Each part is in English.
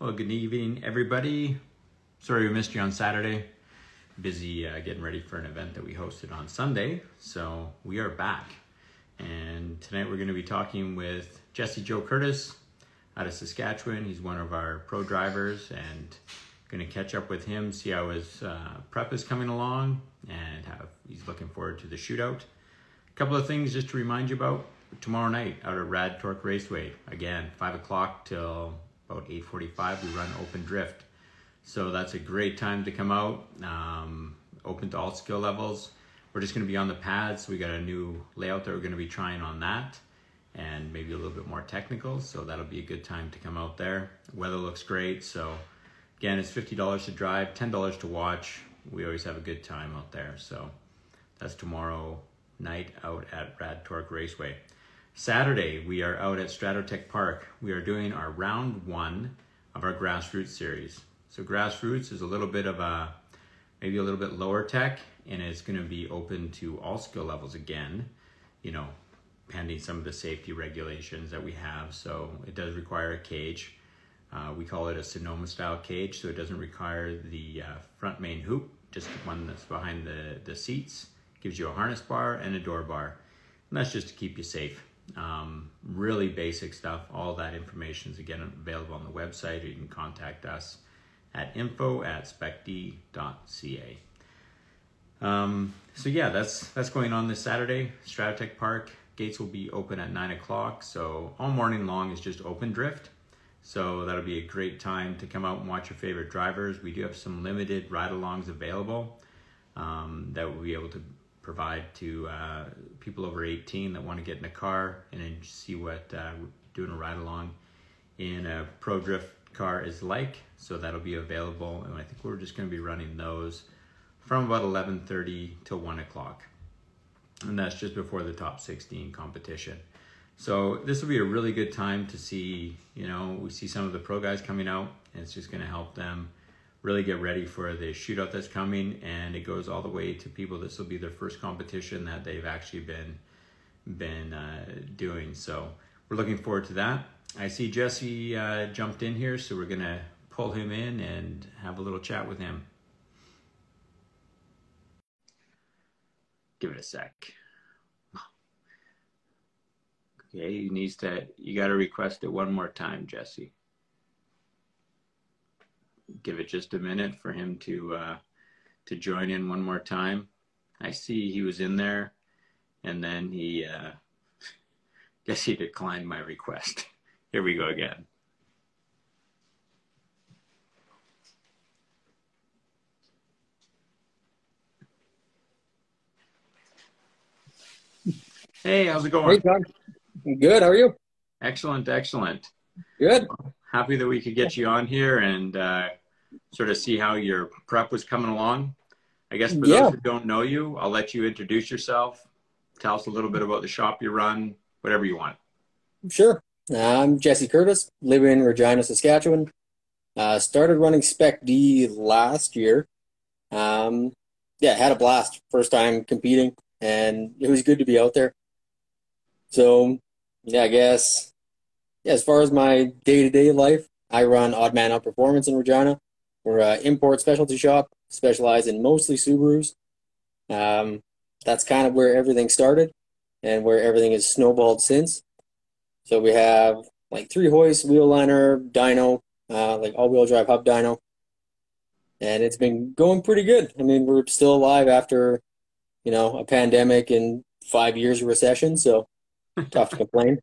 Well, good evening, everybody. Sorry we missed you on Saturday. Busy uh, getting ready for an event that we hosted on Sunday. So we are back. And tonight we're going to be talking with Jesse Joe Curtis out of Saskatchewan. He's one of our pro drivers and going to catch up with him, see how his uh, prep is coming along, and how he's looking forward to the shootout. A couple of things just to remind you about tomorrow night out at Rad Torque Raceway. Again, 5 o'clock till about 8.45 we run open drift. So that's a great time to come out um, open to all skill levels. We're just going to be on the pads so we got a new layout that we're going to be trying on that and maybe a little bit more technical so that'll be a good time to come out there. Weather looks great so again it's $50 to drive $10 to watch. We always have a good time out there so that's tomorrow night out at rad torque raceway Saturday, we are out at Stratotech Park. We are doing our round one of our grassroots series. So, grassroots is a little bit of a maybe a little bit lower tech, and it's going to be open to all skill levels again, you know, pending some of the safety regulations that we have. So, it does require a cage. Uh, we call it a Sonoma style cage, so it doesn't require the uh, front main hoop, just the one that's behind the, the seats. Gives you a harness bar and a door bar. And that's just to keep you safe. Um, really basic stuff. All that information is again available on the website, or you can contact us at info at specd.ca. Um, so yeah, that's that's going on this Saturday. Stratotech Park gates will be open at nine o'clock. So all morning long is just open drift. So that'll be a great time to come out and watch your favorite drivers. We do have some limited ride-alongs available um, that we'll be able to provide to uh, people over 18 that want to get in a car and see what uh, doing a ride along in a pro drift car is like. So that'll be available, and I think we're just going to be running those from about 11:30 till 1 o'clock, and that's just before the top 16 competition. So this will be a really good time to see. You know, we see some of the pro guys coming out, and it's just going to help them really get ready for the shootout that's coming and it goes all the way to people this will be their first competition that they've actually been been uh, doing. So we're looking forward to that. I see jesse uh, jumped in here so we're gonna pull him in and have a little chat with him. Give it a sec. Okay he needs to you got to request it one more time jesse give it just a minute for him to uh, to join in one more time. I see he was in there, and then he uh, guess he declined my request. Here we go again. Hey, how's it going? Hey, Doug. Good. How are you? Excellent, excellent. Good. Happy that we could get you on here and uh, sort of see how your prep was coming along. I guess for Yeah. those who don't know you, I'll let you introduce yourself. Tell us a little bit about the shop you run, whatever you want. Sure. I'm Jesse Curtis, live in Regina, Saskatchewan. Uh, started running Spec D last year. Um, yeah, had a blast. First time competing, and it was good to be out there. So, yeah, I guess, yeah, as far as my day to day life, I run Odd Man Out Performance in Regina. We're an import specialty shop, specialize in mostly Subarus. Um, that's kind of where everything started and where everything has snowballed since. So we have like three hoist, wheel liner, dyno, uh, like all wheel drive hub dyno. And it's been going pretty good. I mean, we're still alive after, you know, a pandemic and five years of recession, so tough to complain.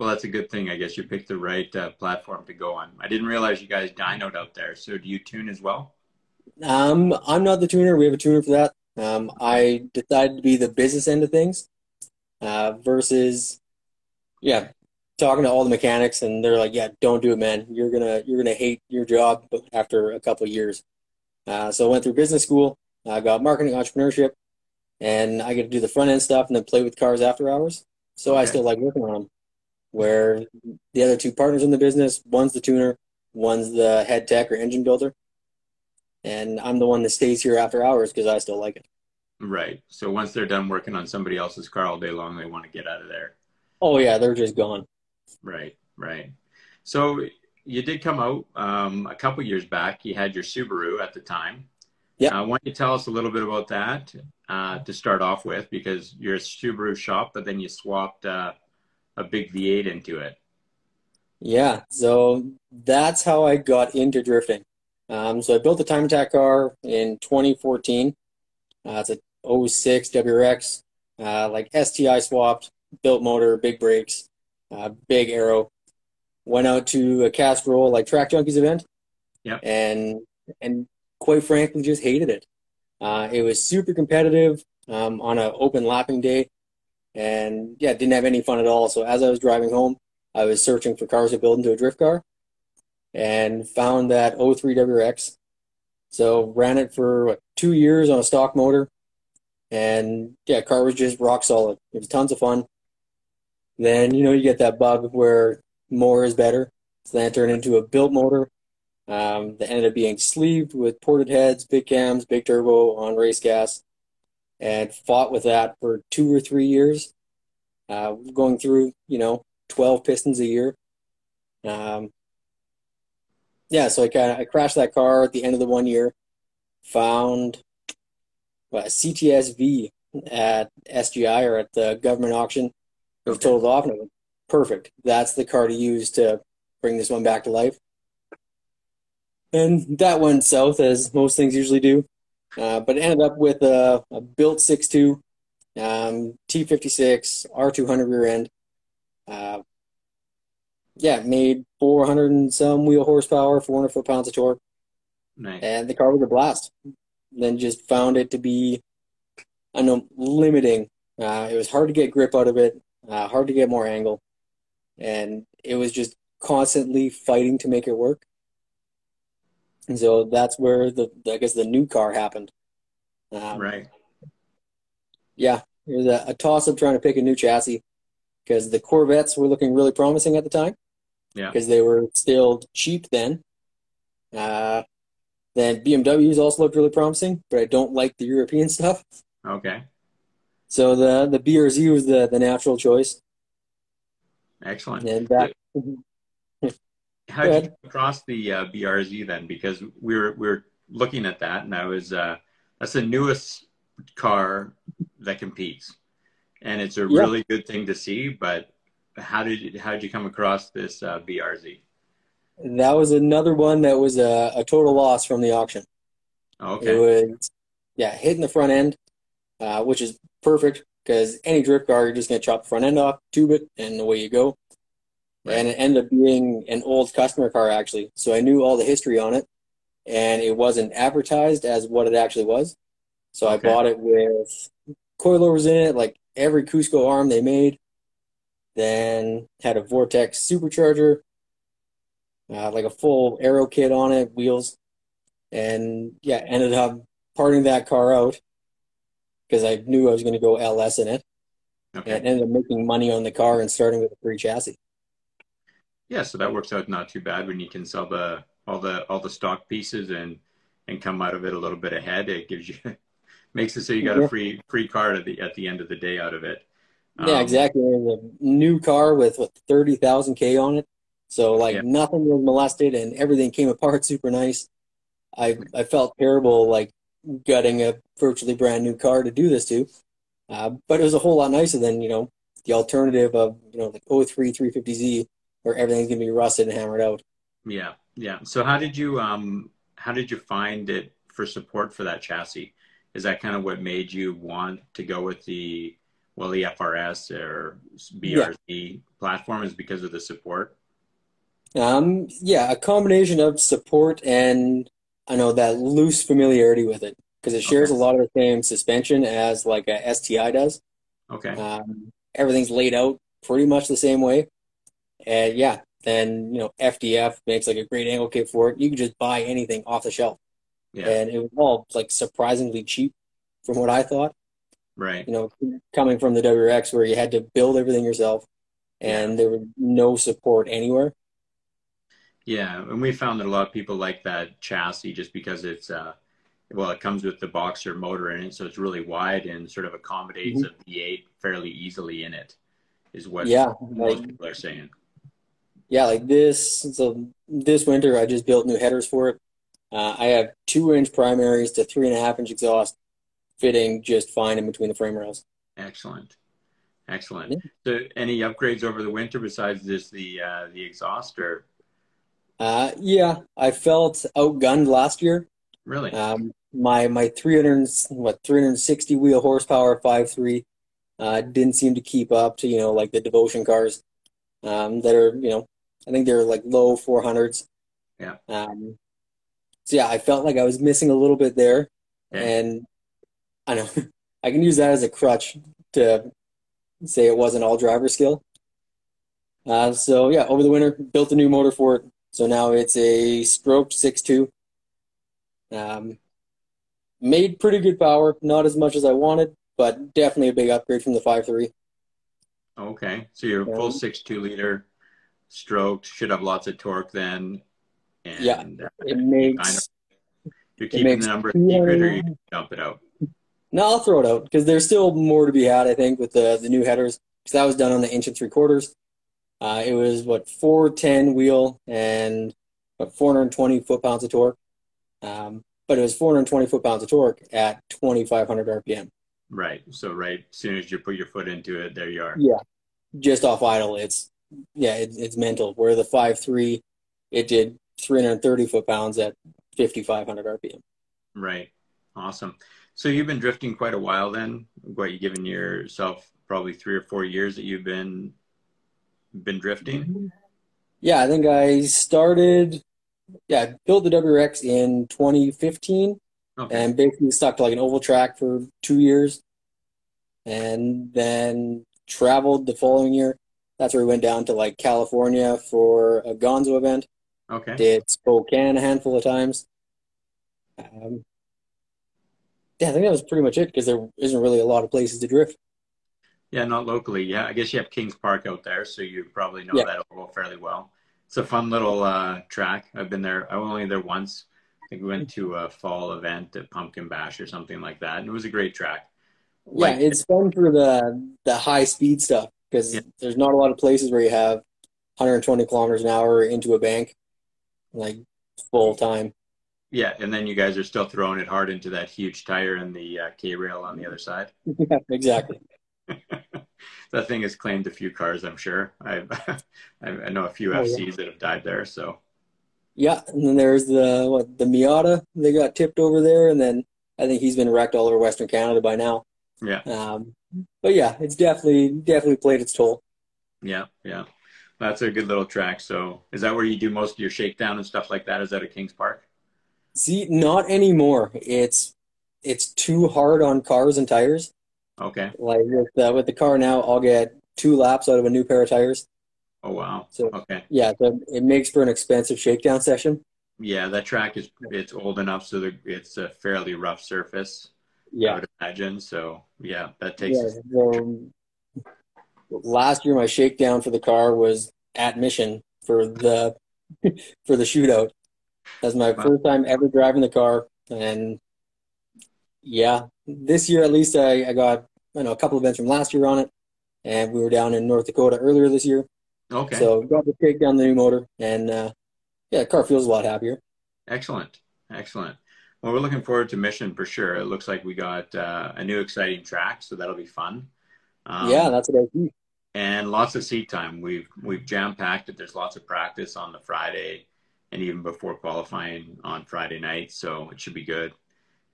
Well, that's a good thing. I guess you picked the right uh, platform to go on. I didn't realize you guys dynoed out there. So do you tune as well? Um, I'm not the tuner. We have a tuner for that. Um, I decided to be the business end of things uh, versus, yeah, talking to all the mechanics, and they're like, "Yeah, don't do it, man. You're gonna you're gonna hate your job after a couple of years." Uh, so I went through business school. I got marketing entrepreneurship, and I get to do the front end stuff and then play with cars after hours. So I still like working on them. Where the other two partners in the business, one's the tuner, one's the head tech or engine builder and I'm the one that stays here after hours because I still like it. Right. So once they're done working on somebody else's car all day long, they want to get out of there. Oh yeah, they're just gone. Right. Right. So you did come out um, a couple years back. You had your Subaru at the time. Yeah. Uh, why don't you tell us a little bit about that uh, to start off with? Because you're a Subaru shop, but then you swapped uh, a big V8 into it. Yeah, so that's how I got into drifting. Um, so I built a time attack car in 2014. Uh, it's a 06 WRX, uh, like STI swapped, built motor, big brakes, uh, big aero. Went out to a Castrol like Track Junkies event. Yep. And and quite frankly, just hated it. Uh, it was super competitive um, on an open lapping day, and yeah, didn't have any fun at all. So as I was driving home, I was searching for cars to build into a drift car, and found that 03 WRX. So ran it for what, two years on a stock motor, and yeah, car was just rock solid. It was tons of fun. Then you know you get that bug where more is better, so then it turned into a built motor um, that ended up being sleeved with ported heads, big cams, big turbo on race gas, and fought with that for two or three years, uh, going through you know 12 pistons a year. Um, yeah, so I kind of I crashed that car at the end of the one year, found what, a CTSV at SGI or at the government auction. It was totaled off, and it was perfect. That's the car to use to bring this one back to life. And that went south, as most things usually do. Uh, but it ended up with a, a built 6.2 um, T56 R200 rear end. Uh, yeah, made 400 and some wheel horsepower, 400 foot pounds of torque, Nice. and the car was a blast. Then just found it to be, I know, limiting. Uh, it was hard to get grip out of it, uh, hard to get more angle, and it was just constantly fighting to make it work. And so that's where the I guess the new car happened. Um, right. Yeah, it was a, a toss up trying to pick a new chassis because the Corvettes were looking really promising at the time. Yeah. Because they were still cheap then. Uh, then BMWs also looked really promising, but I don't like the European stuff. Okay. So the the BRZ was the the natural choice. Excellent. And that How did you across the uh, BRZ then? Because we were we were looking at that, and I was uh, that's the newest car that competes, and it's a Yeah. really good thing to see. But how did you, how did you come across this uh, BRZ? that was another one that was a, a total loss from the auction. Okay. It was, yeah, hitting the front end, uh, which is perfect because any drift car, you're just going to chop the front end off, tube it, and away you go. Right. And it ended up being an old customer car, actually. So I knew all the history on it, and it wasn't advertised as what it actually was. So I bought it with coilovers in it, like every Cusco arm they made. Then had a Vortex supercharger, uh, like a full aero kit on it, wheels, and yeah, ended up parting that car out because I knew I was going to go LS in it, Okay. and ended up making money on the car and starting with a free chassis. Yeah, so that works out not too bad when you can sell the all the all the stock pieces and and come out of it a little bit ahead. It gives you makes it so you got Yeah. a free free card at the at the end of the day out of it. Yeah, Um, exactly. It was a new car with what thirty thousand k on it, so like Yeah. nothing was molested and everything came apart super nice. I I felt terrible like gutting a virtually brand new car to do this to, uh, but it was a whole lot nicer than you know the alternative of you know like 03 350Z where everything's gonna be rusted and hammered out. Yeah, yeah. So how did you um how did you find it for support for that chassis? Is that kind of what made you want to go with the well the FRS or BRZ platform is because of the support? Um, yeah, a combination of support and I know that loose familiarity with it because it shares Okay. a lot of the same suspension as like a STI does. Okay. Um, everything's laid out pretty much the same way. And yeah, then you know FDF makes like a great angle kit for it. You can just buy anything off the shelf, Yeah. and it was all like surprisingly cheap from what I thought. Right. You know, coming from the WRX where you had to build everything yourself, and there was no support anywhere. Yeah, and we found that a lot of people like that chassis just because it's uh well, it comes with the boxer motor in it, so it's really wide and sort of accommodates a V8 fairly easily in it, is what Yeah, most like people are saying. Yeah, like this. So this winter I just built new headers for it. Uh, I have two inch primaries to three and a half inch exhaust fitting just fine in between the frame rails. Excellent. Excellent. Yeah. So any upgrades over the winter besides just the uh, the exhaust or uh, yeah, I felt outgunned last year. Really? Um, my my 300 what 360 wheel horsepower five three uh, didn't seem to keep up to you know like the devotion cars um, that are you know I think they're like low 400s. Yeah. Um, so yeah, I felt like I was missing a little bit there, yeah. and I know I can use that as a crutch to say it wasn't all driver skill. Uh, so yeah, over the winter, built a new motor for it. So now it's a stroked six two. Um, made pretty good power, not as much as I wanted, but definitely a big upgrade from the five three. Okay, so you're um, full six two liter, stroked, should have lots of torque then. And yeah, it makes. You're keeping the number secret, or you dump it out. No, I'll throw it out because there's still more to be had. I think with the the new headers because that was done on the inch and three quarters. Uh, it was what 410 wheel and what 420 foot pounds of torque. Um, but it was 420 foot pounds of torque at 2,500 RPM. Right. So right, as soon as you put your foot into it, there you are. Yeah. Just off idle, it's yeah, it, it's mental. Where the five three, it did 330 foot pounds at 5,500 RPM. Right. Awesome. So you've been drifting quite a while then. What you given yourself probably three or four years that you've been been drifting? Mm-hmm. Yeah, I think I started. Yeah, built the WRX in 2015, okay. and basically stuck to like an oval track for two years, and then traveled the following year. That's where we went down to like California for a Gonzo event. Okay. Did Spokane a handful of times. Um, yeah, I think that was pretty much it because there isn't really a lot of places to drift. Yeah, not locally. Yeah, I guess you have Kings Park out there, so you probably know yeah. that oval fairly well. It's a fun little uh, track. I've been there. I was only there once. I think we went to a fall event at Pumpkin Bash or something like that, and it was a great track. Like, yeah, it's fun for the the high speed stuff because yeah. there's not a lot of places where you have 120 kilometers an hour into a bank, like full time. Yeah, and then you guys are still throwing it hard into that huge tire and the uh, K rail on the other side. Yeah, exactly. that thing has claimed a few cars, I'm sure. I I know a few oh, FCs yeah. that have died there. So yeah, and then there's the what the Miata. They got tipped over there, and then I think he's been wrecked all over Western Canada by now. Yeah. Um, but yeah, it's definitely definitely played its toll. Yeah, yeah. That's a good little track. So is that where you do most of your shakedown and stuff like that? Is that at Kings Park? See, not anymore. It's it's too hard on cars and tires. Okay. Like with the, with the car now, I'll get two laps out of a new pair of tires. Oh wow. So okay. Yeah, so it makes for an expensive shakedown session. Yeah, that track is it's old enough so that it's a fairly rough surface. Yeah. I would imagine. So yeah, that takes. Yeah, so last year, my shakedown for the car was at Mission for the for the shootout. That's my wow. first time ever driving the car, and yeah, this year at least I, I got I know a couple events from last year on it, and we were down in North Dakota earlier this year. Okay. So got to take down the new motor, and uh, yeah, the car feels a lot happier. Excellent, excellent. Well, we're looking forward to Mission for sure. It looks like we got uh, a new exciting track, so that'll be fun. Um, yeah, that's what I see. And lots of seat time. We've we've jam packed it. There's lots of practice on the Friday, and even before qualifying on Friday night, so it should be good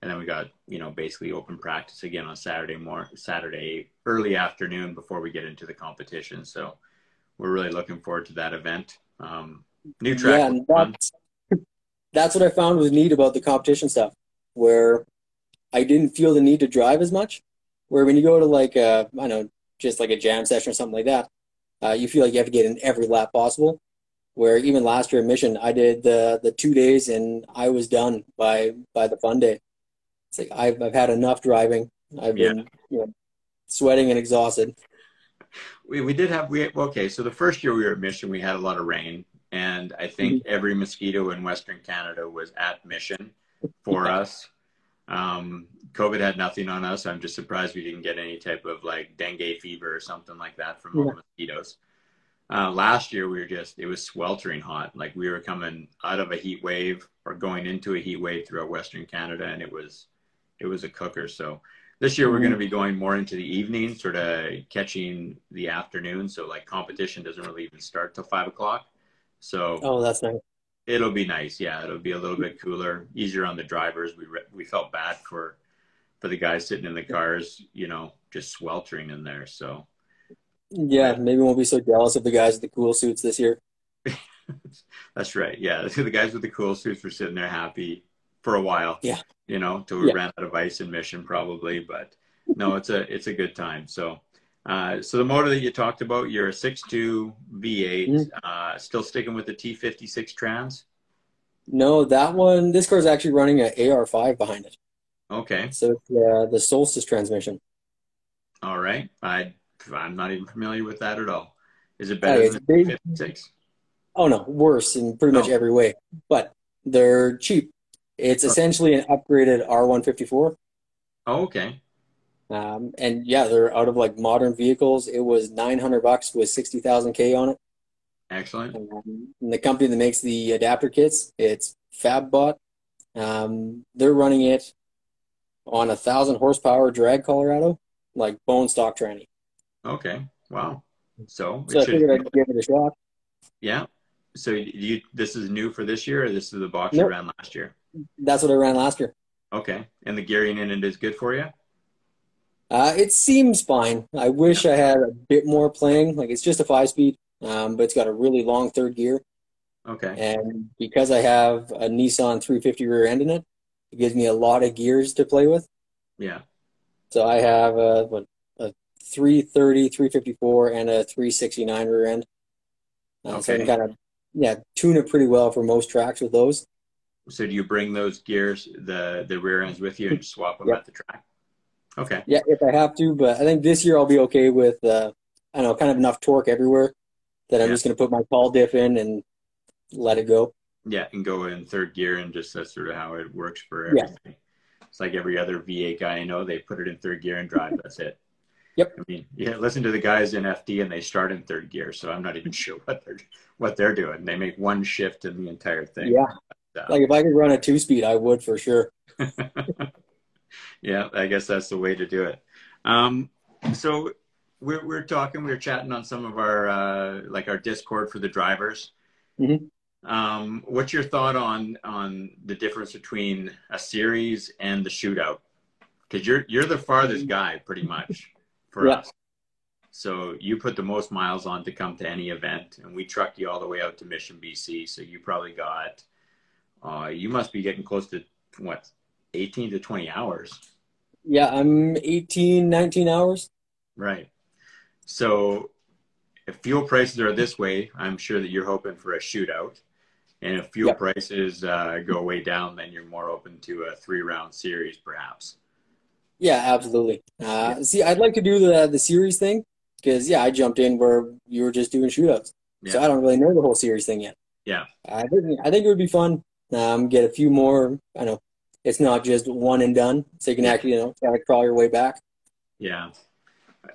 and then we got you know basically open practice again on Saturday more Saturday early afternoon before we get into the competition. So we're really looking forward to that event. Um, new track. Yeah, that's, what I found was neat about the competition stuff, where I didn't feel the need to drive as much. Where when you go to like a, I know just like a jam session or something like that, uh, you feel like you have to get in every lap possible. Where even last year at Mission, I did the the two days and I was done by by the fun day. It's like I've I've had enough driving. I've been yeah. you know sweating and exhausted. We we did have we okay. So the first year we were at Mission, we had a lot of rain, and I think mm-hmm. every mosquito in Western Canada was at Mission for us. Um, COVID had nothing on us. I'm just surprised we didn't get any type of like dengue fever or something like that from yeah. all the mosquitoes. Uh, last year we were just it was sweltering hot. Like we were coming out of a heat wave or going into a heat wave throughout Western Canada, and it was it was a cooker. So this year we're going to be going more into the evening, sort of catching the afternoon. So like competition doesn't really even start till five o'clock. So Oh, that's nice. it'll be nice. Yeah, it'll be a little bit cooler, easier on the drivers. We re- we felt bad for for the guys sitting in the cars, you know, just sweltering in there. So Yeah, maybe won't be so jealous of the guys with the cool suits this year. that's right. Yeah, the guys with the cool suits were sitting there happy for a while. Yeah. you know, till we Yeah. ran out of ice in Mission probably. But no, it's a it's a good time. So. Uh, so the motor that you talked about, you're a 6.2 V8, Mhm. Uh, still sticking with the T56 trans. No, that one, this car is actually running an AR5 behind it. Okay, So it's uh, the Solstice transmission. all right. I I'm not even familiar with that at all. Is it better than big. 56? Oh no, worse in pretty much Oh. every way. But they're cheap. It's Oh. essentially an upgraded R154. Oh, okay. Um, and yeah, they're out of like modern vehicles. It was 900 bucks with 60,000 K on it. Excellent. Um, the company that makes the adapter kits, it's FabBot. Um, they're running it on a thousand horsepower drag Colorado, like bone stock tranny. Okay. Wow. So, So I should, figured I'd give it a shot. yeah. So you this is new for this year, or this is the box you ran last year? That's what I ran last year. Okay. And the gearing in it is good for you. Uh, it seems fine. I wish I had a bit more playing. Like it's just a five speed, um, but it's got a really long third gear. Okay. And because I have a Nissan 350 rear end in it, it gives me a lot of gears to play with. Yeah. So I have a, what, a 330, 354, and a 369 rear end. Uh, So I Okay. can kind of, yeah, tune it pretty well for most tracks with those. So do you bring those gears, the the rear ends, with you and swap them Yep. at the track? Okay. Yeah, if I have to, but I think this year I'll be okay with, uh, I don't know, kind of enough torque everywhere that I'm just going to put my call diff in and let it go. Yeah, and go in third gear, and just that's sort of how it works for Yeah. everything. It's like every other V8 guy I know, they put it in third gear and drive. That's it. Yep. I mean, yeah, listen to the guys in FD, and they start in third gear. So I'm not even sure what they're what they're doing. They make one shift in the entire thing. Yeah. Uh, Like if I could run a two speed, I would for sure. yeah, I guess that's the way to do it. Um, so we're we're talking, we are chatting on some of our uh, like our Discord for the drivers. Mhm. Um, what's your thought on on the difference between a series and the shootout? Because you're you're the farthest guy, pretty much, for Yeah. us. So you put the most miles on to come to any event, and we truck you all the way out to Mission, BC. So you probably got, uh, you must be getting close to what, 18 to 20 hours, Yeah, I'm 18, 19 hours. right? So if fuel prices are this way, I'm sure that you're hoping for a shootout. And if fuel Yep. prices uh, go way down, then you're more open to a three round series, perhaps. Yeah, absolutely. Uh, see, I'd like to do the the series thing because yeah, I jumped in where you were just doing shootouts, so I don't really know the whole series thing yet. Yeah. I think I think it would be fun. Um, get a few more. I know it's not just one and done, so you can actually you know kind of crawl your way back. Yeah,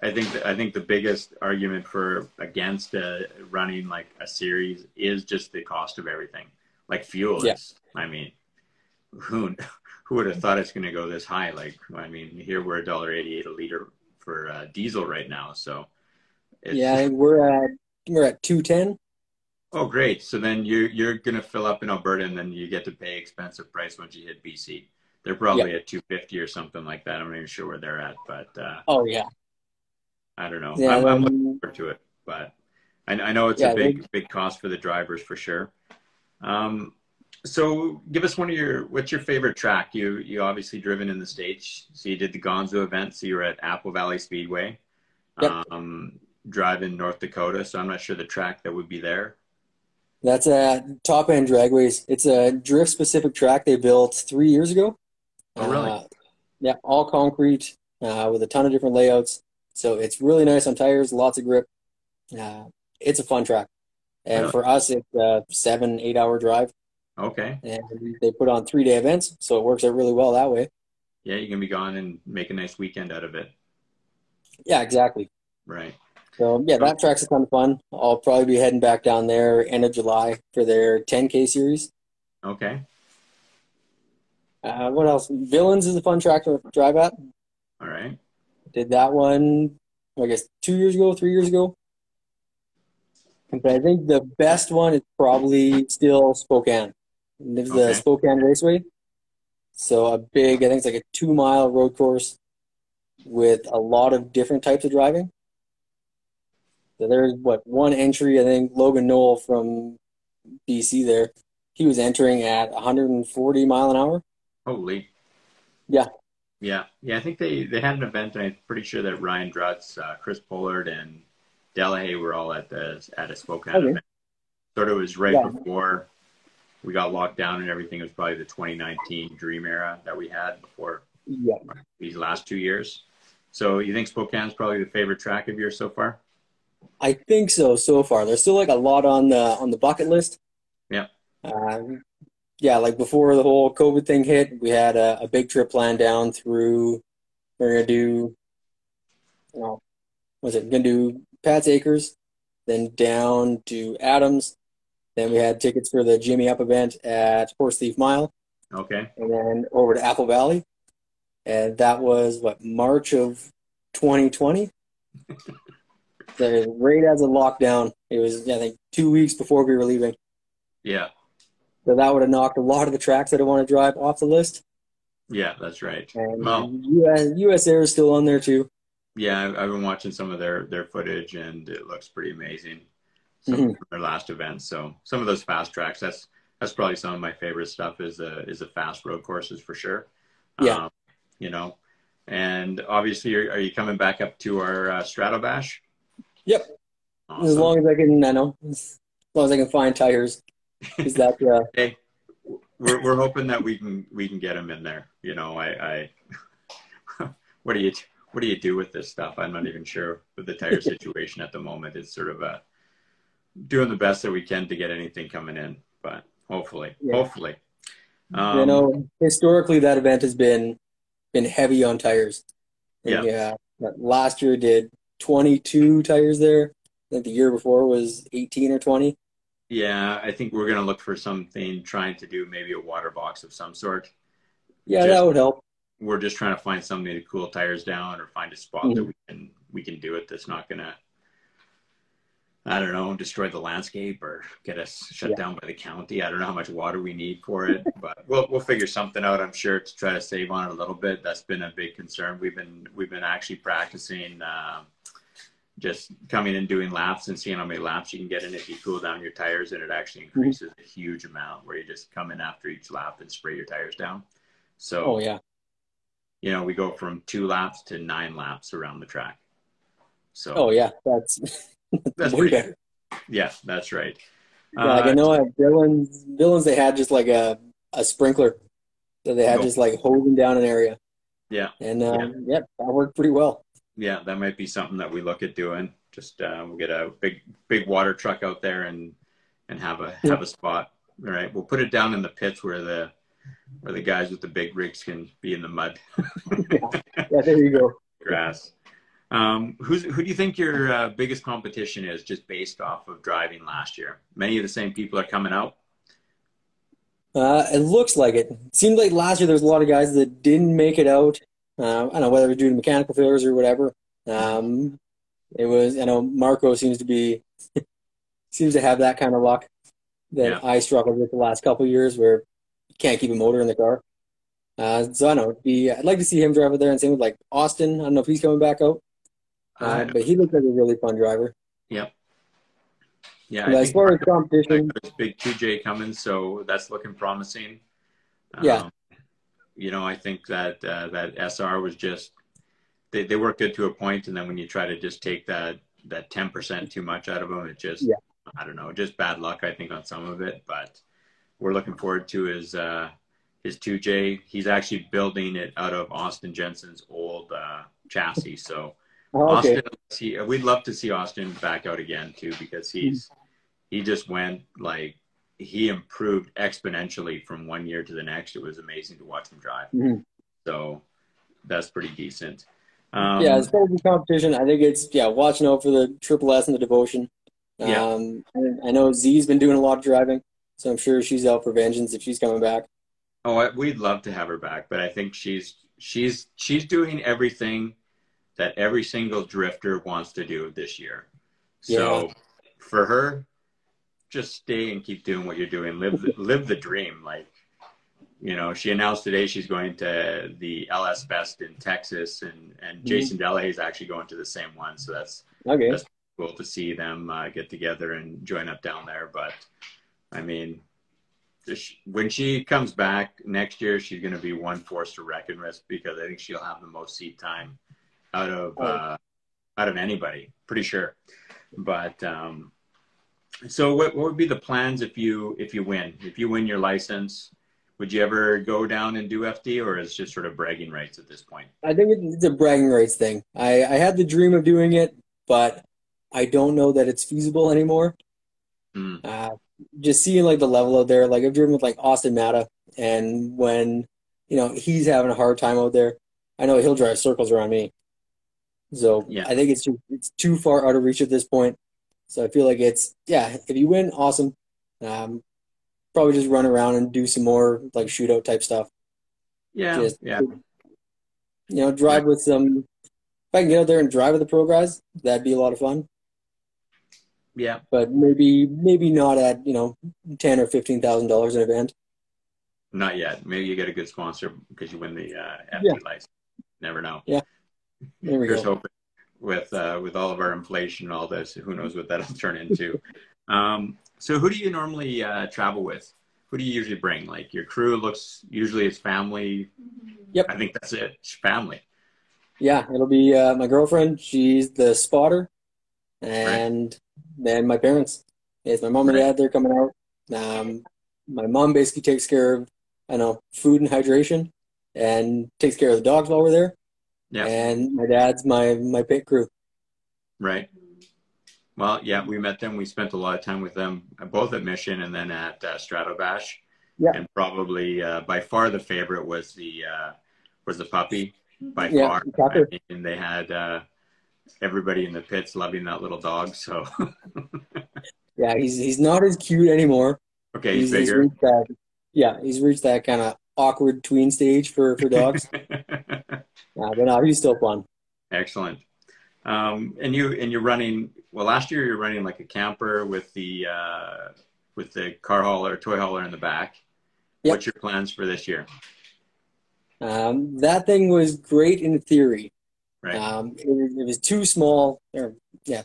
I think the, I think the biggest argument for against uh, running like a series is just the cost of everything. Like fuel Yeah. is. I mean, who who would have thought it's going to go this high? Like, I mean, here we're a dollar eighty eight a liter for uh, diesel right now. So, it's, Yeah, we're at we're at two ten. Oh, great. So then you're you're going to fill up in Alberta, and then you get to pay expensive price once you hit BC. They're probably at two fifty or something like that. I'm not even sure where they're at, but uh, Oh yeah, I don't know. yeah. I'm, I'm looking forward to it, but I, I know it's Yeah, a big big cost for the drivers for sure. Um, so give us one of your what's your favorite track? You you obviously driven in the states, so you did the Gonzo event. So you were at Apple Valley Speedway, Yep. um, driving North Dakota. So I'm not sure the track that would be there. That's a top end dragways. It's a drift specific track they built three years ago. Oh, really? Uh, yeah, all concrete uh, with a ton of different layouts. So it's really nice on tires, lots of grip. Uh, it's a fun track. And Really? for us, it's a seven, eight hour drive. Okay, And they put on three day events. So it works out really well that way. yeah, you can be gone and make a nice weekend out of it. Yeah, exactly. Right. So yeah, that track's a ton of fun. I'll probably be heading back down there end of July for their 10K series. Okay. Uh, what else? Villains is a fun track to drive at. All right. Did that one, I guess, two years ago, three years ago. But I think the best one is probably still Spokane. It's the Okay. Spokane Raceway. So a big, I think it's like a two mile road course with a lot of different types of driving. So there's what one entry, I think Logan Noel from BC there, he was entering at 140 mile an hour. Holy. Yeah. Yeah. Yeah. I think they, they had an event, and I'm pretty sure that Ryan Drutz, uh, Chris Pollard, and Delahaye were all at the at a Spokane Okay. event. Sort of was right Yeah. before we got locked down and everything. It was probably the 2019 Dream era that we had before Yeah. these last two years. So you think Spokane's probably the favorite track of yours so far? I think so so far. There's still like a lot on the on the bucket list. Yeah. Um, yeah, like before the whole COVID thing hit, we had a, a big trip planned down through. We're gonna do. You know, was it gonna do Pat's Acres, then down to Adams, then we had tickets for the Jimmy Up event at Horse Thief Mile, Okay. and then over to Apple Valley, and that was what March of 2020. the right as a lockdown. It was I think two weeks before we were leaving. Yeah. So that would have knocked a lot of the tracks that I want to drive off the list. Yeah, that's right. And Well- US, US Air is still on there too. Yeah, I've, I've been watching some of their their footage, and it looks pretty amazing. Some Mhm. from their last events. So some of those fast tracks. That's that's probably some of my favorite stuff. Is the is the fast road courses for sure. Yeah. Um, you know, and obviously, are, are you coming back up to our uh, Stratobash? Yep. Awesome. As long as I can, I know, as long as I can find tires. Is that uh, hey, we're we're hoping that we can we can get them in there. You know, I, I what do you what do you do with this stuff? I'm not even sure with the tire situation at the moment. It's sort of a doing the best that we can to get anything coming in, but hopefully, Yeah. hopefully. Um, you know, historically that event has been been heavy on tires. And, Yeah. yeah. Last year did 22 tires there. I think the year before was 18 or 20. Yeah, I think we're gonna look for something, trying to do maybe a water box of some sort. Yeah, Just- that would help. We're just trying to find something to cool tires down, or find a spot Mm-hmm. that we can we can do it. That's not gonna, I don't know, destroy the landscape or get us shut Yeah. down by the county. I don't know how much water we need for it, but we'll we'll figure something out. I'm sure to try to save on it a little bit. That's been a big concern. We've been we've been actually practicing. Um, just coming and doing laps and seeing how many laps you can get in if you cool down your tires and it actually Mm-hmm. increases a huge amount where you just come in after each lap and spray your tires down so Oh yeah. you know we go from two laps to nine laps around the track so Oh yeah. That's that's pretty better. yeah that's right Yeah, like I Uh, know at Villains, Villains they had just like a, a sprinkler that they had Nope. just like hosing down an area. Yeah. And um, yeah. that worked pretty well. Yeah that might be something that we look at doing just uh, we'll get a big big water truck out there and and have a Yeah. have a spot all right we'll put it down in the pits where the where the guys with the big rigs can be in the mud Yeah, there you go. grass. Um, who's who do you think your uh, biggest competition is, just based off of driving last year? Many of the same people are coming out. Uh, it looks like it. It seemed like last year there was a lot of guys that didn't make it out. Uh, I don't know whether it was due to mechanical failures or whatever. Um, it was. I know Marco seems to be seems to have that kind of luck that Yeah. I struggled with the last couple of years, where you can't keep a motor in the car. Uh, so I don't know. It'd be, I'd like to see him drive out there, and same with like Austin. I don't know if he's coming back out, uh, but he looks like a really fun driver. yep. Yeah, I as think far as competition, big 2J coming, so that's looking promising. Yeah. Um, you know, I think that uh, that SR was just they, they work good to a point, and then when you try to just take that that 10% too much out of them, it just Yeah. I don't know, just bad luck I think on some of it. But we're looking forward to his uh, his 2J. He's actually building it out of Austin Jensen's old uh, chassis, so. oh, okay, Austin, he, we'd love to see Austin back out again too because he's he just went like he improved exponentially from one year to the next. It was amazing to watch him drive. Mhm. So that's pretty decent. Um, yeah, as far as the competition, I think it's yeah watching out for the Triple S and the Devotion. Yeah. Um, I, I know Z's been doing a lot of driving, so I'm sure she's out for vengeance if she's coming back. Oh, I- we'd love to have her back, but I think she's she's she's doing everything that every single drifter wants to do this year. So for her, just stay and keep doing what you're doing. Live the, live the dream. Like you know, she announced today she's going to the LS Fest in Texas, and and Jason Delahaye is actually going to the same one. So that's Okay. That's- cool to see them uh, get together and join up down there. But I mean, when she comes back next year, she's going to be one force to reckon with because I think she'll have the most seat time out of Oh. uh, out of anybody, pretty sure. But um, so, what, what would be the plans if you if you win? If you win your license, would you ever go down and do FD, or is it just sort of bragging rights at this point? I think it's a bragging rights thing. I, I had the dream of doing it, but I don't know that it's feasible anymore. Hmm. Uh, just seeing like the level out there, like I've driven with like Austin Mata, and when you know he's having a hard time out there, I know he'll drive circles around me. So Yeah. I think it's too, it's too far out of reach at this point. So I feel like it's yeah, if you win, awesome. Um, probably just run around and do some more like shootout type stuff. Yeah, Just yeah, you know, drive with some. If I can get out there and drive with the pro guys, that'd be a lot of fun. yeah. But maybe, maybe not at you know ten or fifteen thousand dollars an event. Not yet. Maybe you get a good sponsor because you win the uh, FD Yeah. license. Never know. Yeah, there we Here's go. hoping with uh, with all of our inflation and all this. Who knows what that'll turn into? um, so, who do you normally uh, travel with? Who do you usually bring? Like your crew looks usually it's family. Yep. I think that's it. It's family. Yeah, it'll be uh, my girlfriend. She's the spotter, and then my parents. It's my mom and Right. dad. They're coming out. Um, my mom basically takes care of, I know, food and hydration, and takes care of the dogs while we're there. Yeah. And my dad's my my pit crew. Right. Well, yeah, we met them. We spent a lot of time with them, both at Mission and then at uh, Stratobash. Yeah. And probably uh, by far the favorite was the uh, was the puppy. By Yeah, far. I mean, they had uh, everybody in the pits loving that little dog. So Yeah, he's he's not as cute anymore. okay, he's, bigger. reached that, yeah, he's reached that kind of awkward tween stage for for dogs. uh, but no, he's still fun. Excellent. Um, and you and you're running. Well, last year you were running like a camper with the uh, with the car hauler, toy hauler in the back. Yep. What's your plans for this year? Um, that thing was great in theory. Right. Um, it, was- it was too small, or yeah,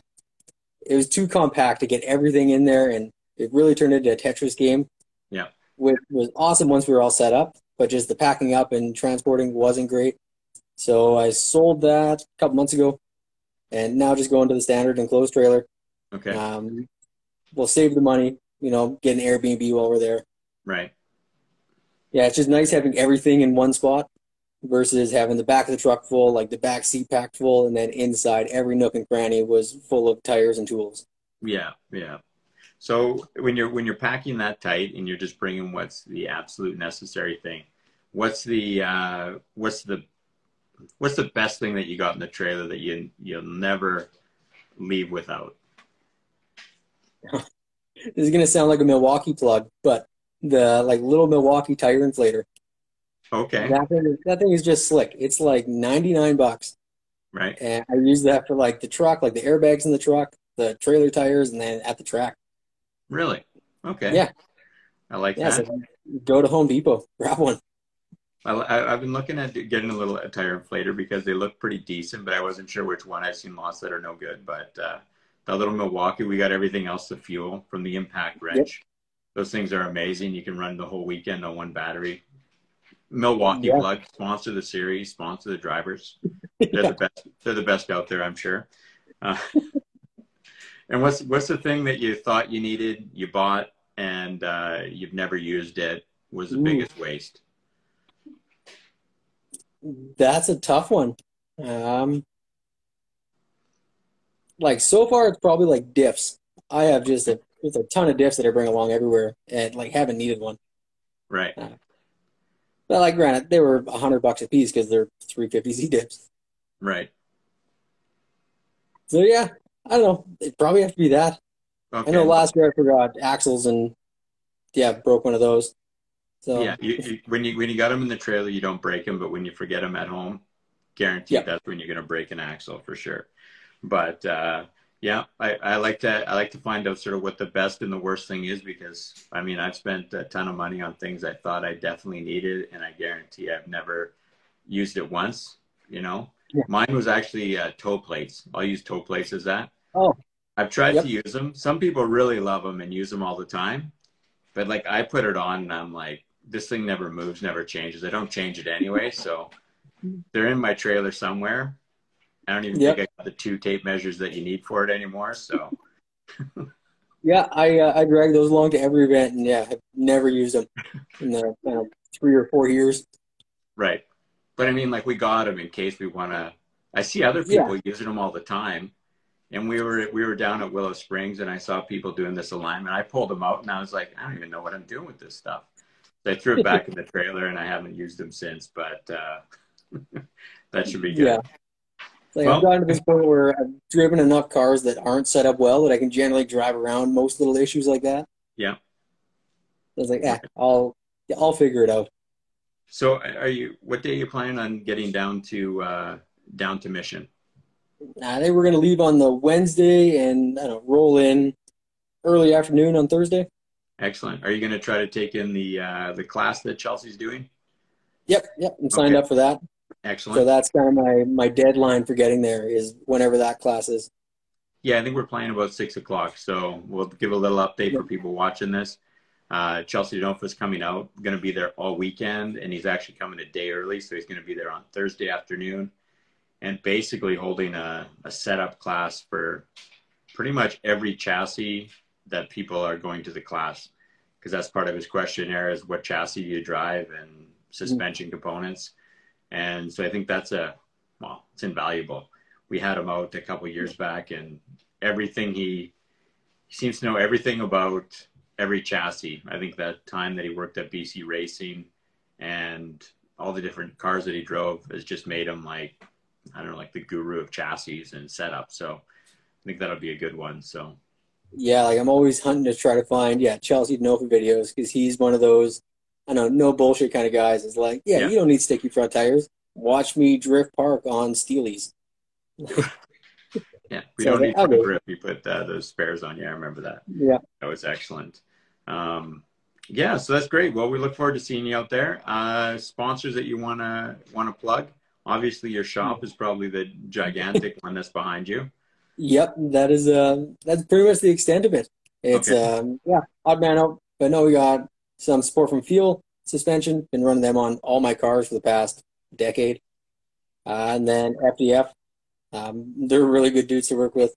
it was too compact to get everything in there, and it really turned into a Tetris game. Yeah. Which was awesome once we were all set up, but just the packing up and transporting wasn't great. So I sold that a couple months ago, and now just going to the standard enclosed trailer. Okay. Um, we'll save the money, you know, get an Airbnb while we're there. right. Yeah, it's just nice having everything in one spot versus having the back of the truck full, like the back seat packed full, and then inside every nook and cranny was full of tires and tools. Yeah. Yeah. So when you're when you're packing that tight and you're just bringing what's the absolute necessary thing, what's the uh, what's the what's the best thing that you got in the trailer that you you'll never leave without? This is gonna sound like a Milwaukee plug, but the like little Milwaukee tire inflator. Okay. That thing, is, that thing is just slick. It's like ninety nine bucks, Right. and I use that for like the truck, like the airbags in the truck, the trailer tires, and then at the track. Really? Okay. Yeah. I like Yeah, that. so go to Home Depot, grab one. I, I, I've been looking at getting a little tire inflator because they look pretty decent, but I wasn't sure which one. I've seen lots that are no good, but uh, the little Milwaukee, we got everything else to fuel from the impact wrench. Those things are amazing. You can run the whole weekend on one battery. Milwaukee Yeah. plug sponsor the series, sponsor the drivers. They're the best. They're the best out there, I'm sure. Uh, and what's what's the thing that you thought you needed, you bought, and uh, you've never used it? Was the Ooh. biggest waste? That's a tough one. Um, like so far, it's probably like diffs. I have just a it's a ton of diffs that I bring along everywhere, and like haven't needed one. Right. But like, granted, they were a hundred bucks a piece because they're three fifty Z diffs. Right. So yeah, I don't know. It probably have to be that. Okay. I know last year I forgot axles and yeah, broke one of those. So Yeah, you, you, when you when you got them in the trailer, you don't break them, but when you forget them at home, guaranteed Yeah. that's when you're gonna break an axle for sure. But uh, yeah, I, I like to I like to find out sort of what the best and the worst thing is because I mean I've spent a ton of money on things I thought I definitely needed, and I guarantee I've never used it once. You know, Yeah. mine was actually uh, toe plates. I'll use toe plates as that. Oh. I've tried Yep. to use them. Some people really love them and use them all the time, but like I put it on and I'm like, this thing never moves, never changes. I don't change it anyway, so they're in my trailer somewhere. I don't even Yep. think I got the two tape measures that you need for it anymore. So yeah, I uh, I drag those along to every event, and yeah, I've never used them in the you know, three or four years. right, but I mean, like we got them in case we want to. I see other people using them all the time, and we were we were down at Willow Springs, and I saw people doing this alignment. I pulled them out, and I was like, I don't even know what I'm doing with this stuff. So I threw it back in the trailer, and I haven't used them since. But uh, that should be good. Yeah. Like Well- I've gotten to this point where I've driven enough cars that aren't set up well that I can generally drive around most little issues like that. Yeah. I was like, eh, I'll yeah, I'll figure it out. So are you? What day are you planning on getting down to uh, down to Mission? Nah, they were gonna leave on the Wednesday and I don't know, roll in early afternoon on Thursday. Excellent. Are you going to try to take in the uh, the class that Chelsea's doing? Yep, yep. I'm signed Okay. up for that. Excellent. So that's kind of my my deadline for getting there is whenever that class is. Yeah, I think we're playing about six o'clock, so we'll give a little update for people watching this. Uh, Chelsea is coming out, going to be there all weekend, and he's actually coming a day early, so he's going to be there on Thursday afternoon, and basically holding a, a setup class for pretty much every chassis that people are going to the class, because that's part of his questionnaire: is what chassis do you drive and suspension mm-hmm. components, and so I think that's a well, it's invaluable. We had him out a couple years mm-hmm. back and everything he, he seems to know everything about every chassis. I think that time that he worked at bc racing and all the different cars that he drove has just made him like i don't know like the guru of chassis and setup so i think that'll be a good one so Yeah, like I'm always hunting to try to find yeah Chelsea Denofa videos because he's one of those I know no bullshit kind of guys. It's like yeah, Yeah. you don't need sticky front tires. Watch me drift park on Steelies. yeah we So don't need to grip you put uh, those spares on yeah i remember that Yeah, That was excellent. Um, yeah, so that's great. Well, we look forward to seeing you out there. Uh, sponsors that you wanna wanna plug. Obviously, your shop is probably the gigantic one that's behind you. yep. That is uh that's pretty much the extent of it. It's Okay. um yeah odd man out, but no, we got some support from Feal suspension. Been running them on all my cars for the past decade, uh, and then FDF. Um, they're really good dudes to work with.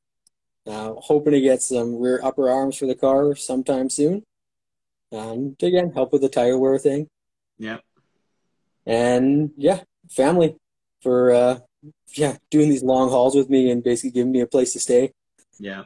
Uh, hoping to get some rear upper arms for the car sometime soon. Um, to again help with the tire wear thing, Yeah, and yeah, family for uh, yeah doing these long hauls with me and basically giving me a place to stay. yeah.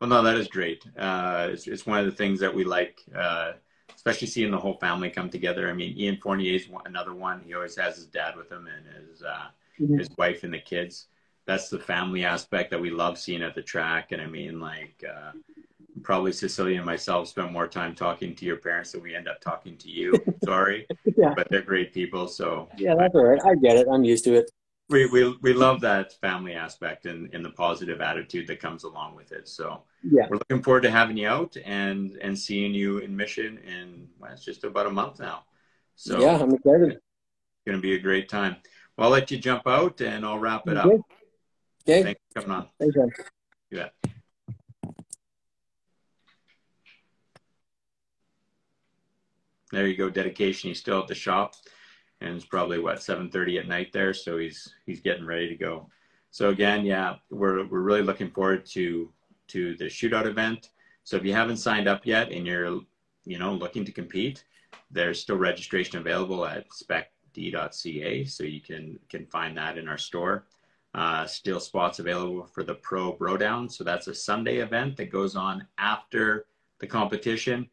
Well, no, that is great. Uh, it's, it's one of the things that we like, uh, especially seeing the whole family come together. I mean, Ian Fournier is one, another one. He always has his dad with him and his uh, Mhm. his wife and the kids. That's the family aspect that we love seeing at the track. And I mean, like, uh, probably Cecilia and myself spend more time talking to your parents than we end up talking to you. Sorry, Yeah. but they're great people. So Yeah, that's all right. I get it. I'm used to it. we, we, we love that family aspect and, and the positive attitude that comes along with it. So Yeah. we're looking forward to having you out and, and seeing you in Mission in, well, it's just about a month now. So yeah, I'm excited. it's going to be a great time. Well, I'll let you jump out and I'll wrap it up. Okay. Okay. Thanks for coming on. Thanks, man. You bet. There you go, dedication. He's still at the shop, and it's probably what 7:30 at night there, so he's he's getting ready to go. So again, yeah, we're we're really looking forward to to the shootout event. So if you haven't signed up yet and you're you know looking to compete, there's still registration available at specd.ca, so you can can find that in our store. Uh, still spots available for the Pro Brodown. So that's a Sunday event that goes on after the competition.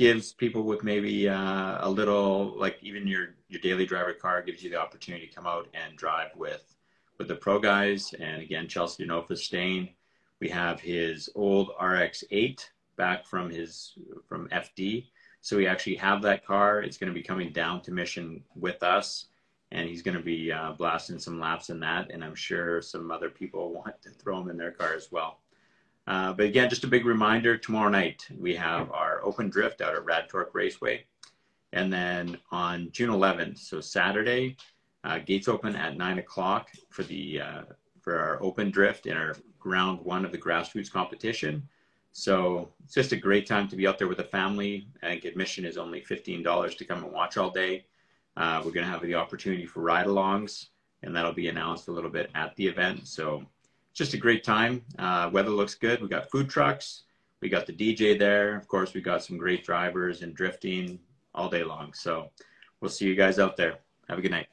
Gives people with maybe uh, a little, like even your your daily driver car, gives you the opportunity to come out and drive with with the pro guys. And again, Chelsea Denofa staying. We have his old RX-8 back from his from FD. So we actually have that car. It's going to be coming down to Mission with us, and he's going to be uh, blasting some laps in that. And I'm sure some other people want to throw him in their car as well. Uh, but again, just a big reminder: tomorrow night we have our open drift out at Rad Torque Raceway, and then on June 11th, so Saturday, uh, gates open at nine o'clock for the uh, for our open drift in our round one of the grassroots competition. So it's just a great time to be out there with a family. I think admission is only $15 to come and watch all day. Uh, we're going to have the opportunity for ride alongs, and that'll be announced a little bit at the event. So just a great time. Uh, weather looks good. We got food trucks. We got the DJ there. Of course, we got some great drivers and drifting all day long. So we'll see you guys out there. Have a good night.